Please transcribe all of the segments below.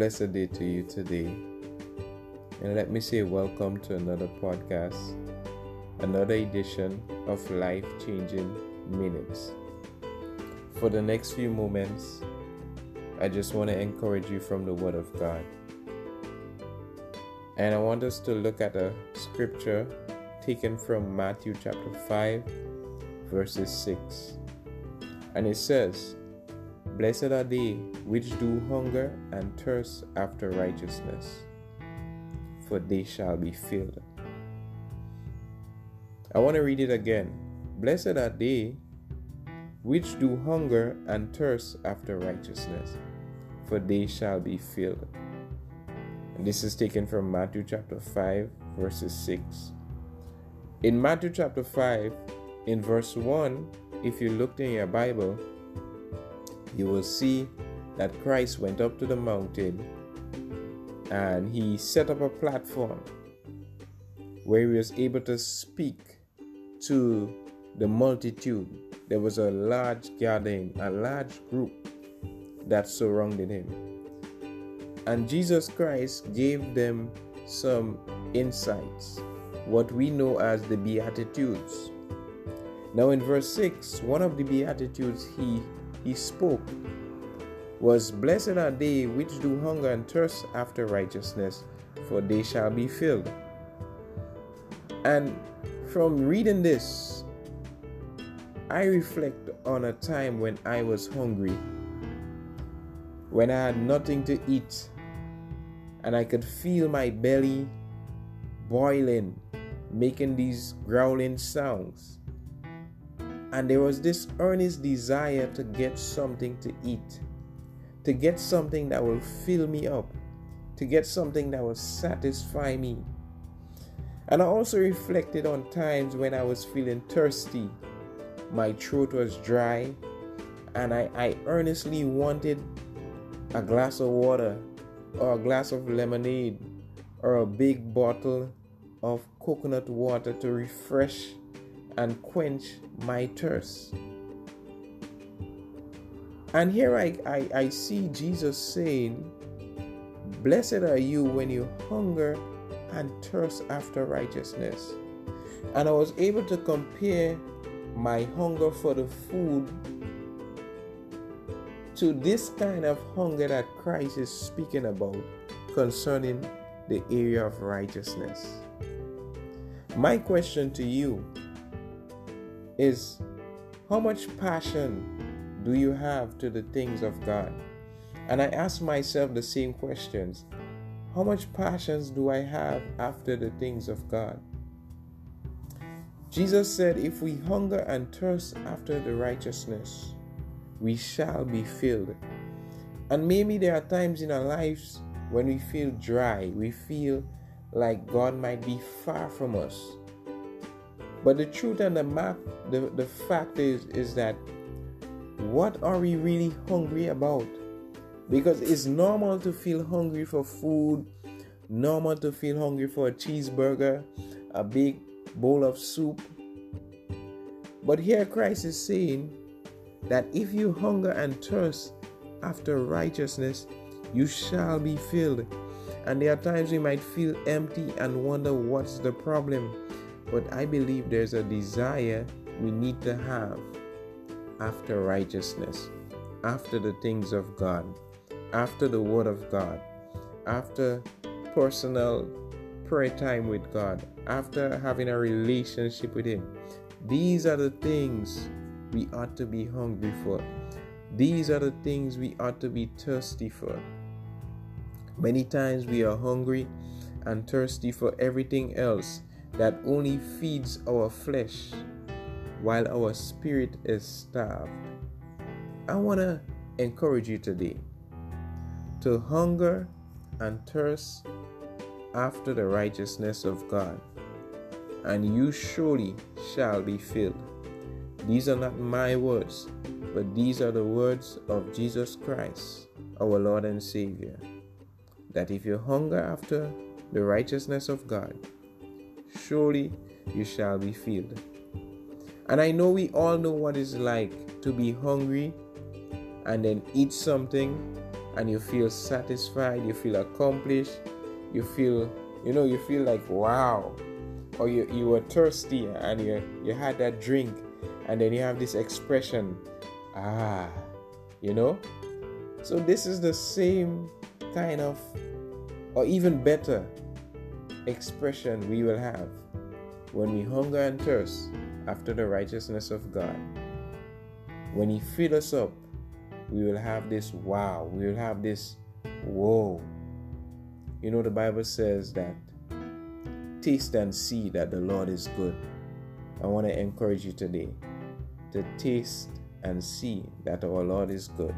blessed day to you today. And let me say, welcome to another podcast, another edition of Life Changing Minutes. For the next few moments, I just want to encourage you from the Word of God. And I want us to look at a scripture taken from Matthew chapter 5, verses 6. And it says, Blessed are they which do hunger and thirst after righteousness, for they shall be filled. I want to read it again. Blessed are they which do hunger and thirst after righteousness, for they shall be filled. And this is taken from Matthew chapter 5, verses 6. In Matthew chapter 5, in verse 1, if you looked in your Bible, you will see that Christ went up to the mountain and he set up a platform where he was able to speak to the multitude. There was a large gathering, a large group that surrounded him. And Jesus Christ gave them some insights, what we know as the Beatitudes. Now, in verse 6, one of the Beatitudes he, he spoke was Blessed are they which do hunger and thirst after righteousness, for they shall be filled. And from reading this, I reflect on a time when I was hungry when I had nothing to eat and I could feel my belly boiling, making these growling sounds. And there was this earnest desire to get something to eat, to get something that will fill me up, to get something that will satisfy me. And I also reflected on times when I was feeling thirsty, my throat was dry, and I, I earnestly wanted a glass of water or a glass of lemonade or a big bottle of coconut water to refresh and quench my thirst. And here I, I, I see Jesus saying, Blessed are you when you hunger and thirst after righteousness. And I was able to compare my hunger for the food to this kind of hunger that Christ is speaking about concerning the area of righteousness. My question to you is how much passion do you have to the things of God? And I ask myself the same questions. How much passions do I have after the things of God? Jesus said, If we hunger and thirst after the righteousness, we shall be filled. And maybe there are times in our lives when we feel dry, we feel like God might be far from us. But the truth and the map, the, the fact is, is that what are we really hungry about? Because it's normal to feel hungry for food, normal to feel hungry for a cheeseburger, a big bowl of soup. But here Christ is saying, that if you hunger and thirst after righteousness, you shall be filled. And there are times we might feel empty and wonder what's the problem. But I believe there's a desire we need to have after righteousness, after the things of God, after the Word of God, after personal prayer time with God, after having a relationship with Him. These are the things we ought to be hungry for. These are the things we ought to be thirsty for. Many times we are hungry and thirsty for everything else that only feeds our flesh while our spirit is starved. I want to encourage you today to hunger and thirst after the righteousness of God, and you surely shall be filled. These are not my words, but these are the words of Jesus Christ, our Lord and Savior. That if you hunger after the righteousness of God, surely you shall be filled. And I know we all know what it's like to be hungry and then eat something and you feel satisfied, you feel accomplished, you feel, you know, you feel like wow. Or you, you were thirsty and you, you had that drink, and then you have this expression, ah, you know? So, this is the same kind of, or even better, expression we will have when we hunger and thirst after the righteousness of God. When He fills us up, we will have this wow, we will have this whoa. You know, the Bible says that taste and see that the Lord is good. I want to encourage you today to taste and see that our Lord is good.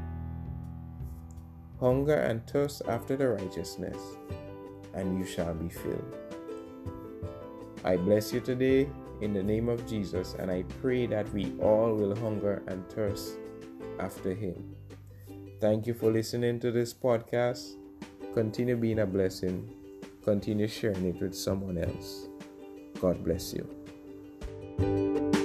Hunger and thirst after the righteousness, and you shall be filled. I bless you today in the name of Jesus, and I pray that we all will hunger and thirst after Him. Thank you for listening to this podcast. Continue being a blessing, continue sharing it with someone else. God bless you.